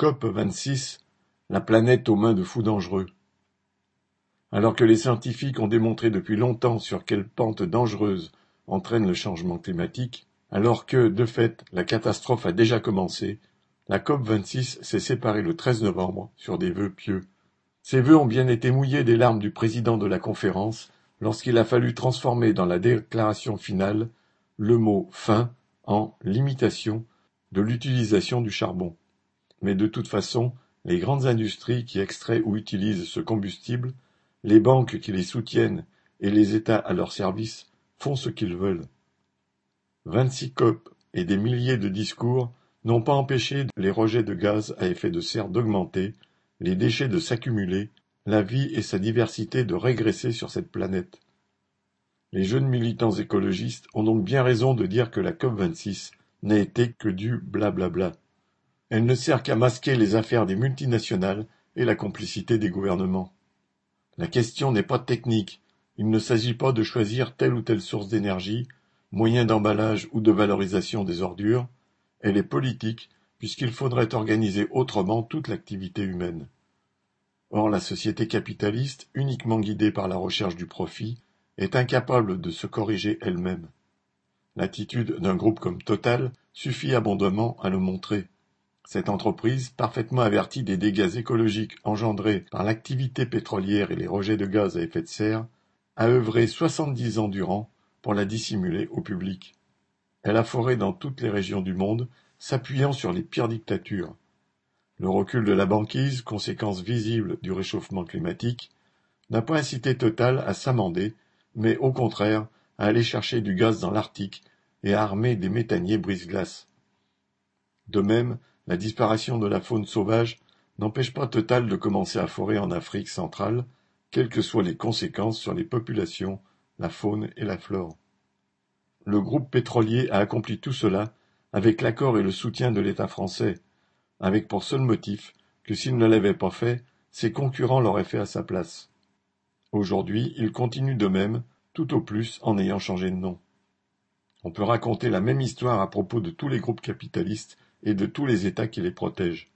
COP vingt-six, la planète aux mains de fous dangereux. Alors que les scientifiques ont démontré depuis longtemps sur quelle pente dangereuse entraîne le changement climatique, alors que, de fait, la catastrophe a déjà commencé, la COP vingt-six s'est séparée le 13 novembre sur des vœux pieux. Ces vœux ont bien été mouillés des larmes du président de la conférence lorsqu'il a fallu transformer dans la déclaration finale le mot fin en limitation de l'utilisation du charbon. Mais de toute façon, les grandes industries qui extraient ou utilisent ce combustible, les banques qui les soutiennent et les États à leur service font ce qu'ils veulent. Vingt-six COP et des milliers de discours n'ont pas empêché les rejets de gaz à effet de serre d'augmenter, les déchets de s'accumuler, la vie et sa diversité de régresser sur cette planète. Les jeunes militants écologistes ont donc bien raison de dire que la COP vingt-six n'a été que du blablabla. Elle ne sert qu'à masquer les affaires des multinationales et la complicité des gouvernements. La question n'est pas technique, il ne s'agit pas de choisir telle ou telle source d'énergie, moyen d'emballage ou de valorisation des ordures, elle est politique puisqu'il faudrait organiser autrement toute l'activité humaine. Or la société capitaliste, uniquement guidée par la recherche du profit, est incapable de se corriger elle-même. L'attitude d'un groupe comme Total suffit abondamment à le montrer. Cette entreprise, parfaitement avertie des dégâts écologiques engendrés par l'activité pétrolière et les rejets de gaz à effet de serre, a œuvré soixante-dix ans durant pour la dissimuler au public. Elle a foré dans toutes les régions du monde, s'appuyant sur les pires dictatures. Le recul de la banquise, conséquence visible du réchauffement climatique, n'a pas incité Total à s'amender, mais au contraire à aller chercher du gaz dans l'Arctique et à armer des méthaniers brise-glace. De même, la disparition de la faune sauvage n'empêche pas Total de commencer à forer en Afrique centrale, quelles que soient les conséquences sur les populations, la faune et la flore. Le groupe pétrolier a accompli tout cela avec l'accord et le soutien de l'État français, avec pour seul motif que s'il ne l'avait pas fait, ses concurrents l'auraient fait à sa place. Aujourd'hui, il continue de même, tout au plus en ayant changé de nom. On peut raconter la même histoire à propos de tous les groupes capitalistes et de tous les États qui les protègent.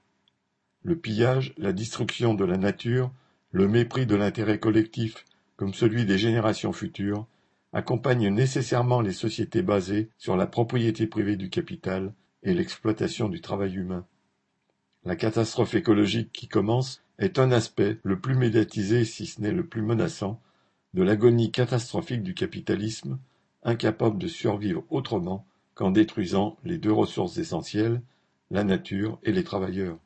Le pillage, la destruction de la nature, le mépris de l'intérêt collectif, comme celui des générations futures, accompagnent nécessairement les sociétés basées sur la propriété privée du capital et l'exploitation du travail humain. La catastrophe écologique qui commence est un aspect le plus médiatisé, si ce n'est le plus menaçant, de l'agonie catastrophique du capitalisme, incapable de survivre autrement qu'en détruisant les deux ressources essentielles, la nature et les travailleurs.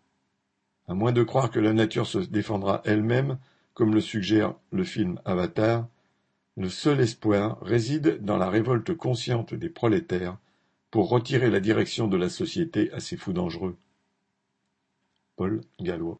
À moins de croire que la nature se défendra elle-même, comme le suggère le film Avatar, le seul espoir réside dans la révolte consciente des prolétaires pour retirer la direction de la société à ces fous dangereux. Paul Gallois